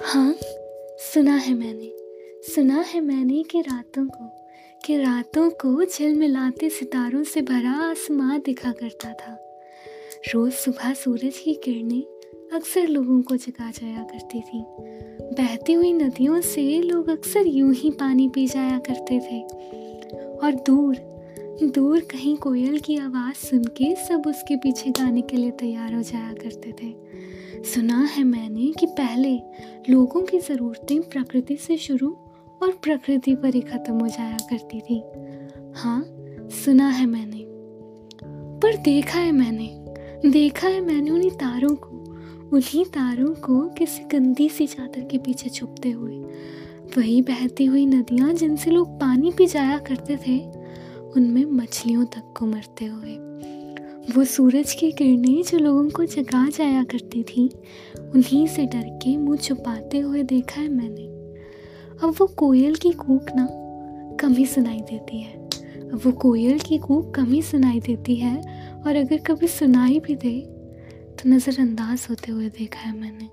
हाँ सुना है मैंने, सुना है मैंने कि रातों को, कि रातों को झिलमिलाते सितारों से भरा आसमां दिखा करता था। रोज सुबह सूरज की किरणें अक्सर लोगों को जगा जाया करती थी। बहती हुई नदियों से लोग अक्सर यूँ ही पानी पी जाया करते थे। और दूर दूर कहीं कोयल की आवाज़ सुन के सब उसके पीछे गाने के लिए तैयार हो जाया करते थे। सुना है मैंने कि पहले लोगों की ज़रूरतें प्रकृति से शुरू और प्रकृति पर ही ख़त्म हो जाया करती थी। हाँ सुना है मैंने। पर देखा है मैंने। देखा है मैंने उन्हीं तारों को, उन्हीं तारों को किसी गंदी सी चादर के पीछे छुपते हुए। वही बहती हुई नदियाँ जिनसे लोग पानी पी जाया करते थे, उनमें मछलियों तक को मरते हुए। वो सूरज की किरणें जो लोगों को जगा जाया करती थी, उन्हीं से डर के मुँह छुपाते हुए देखा है मैंने। अब वो कोयल की कूक ना, कम ही सुनाई देती है। अब वो कोयल की कूक कम ही सुनाई देती है, और अगर कभी सुनाई भी दे तो नज़रअंदाज होते हुए देखा है मैंने।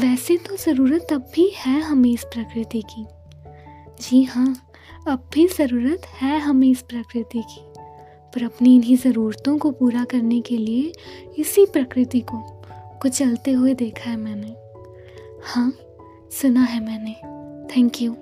वैसे तो ज़रूरत अब भी है हमें इस प्रकृति की। जी हाँ अब भी ज़रूरत है हमें इस प्रकृति की। पर अपनी इन्हीं ज़रूरतों को पूरा करने के लिए इसी प्रकृति को कुचलते हुए देखा है मैंने। हाँ सुना है मैंने। Thank you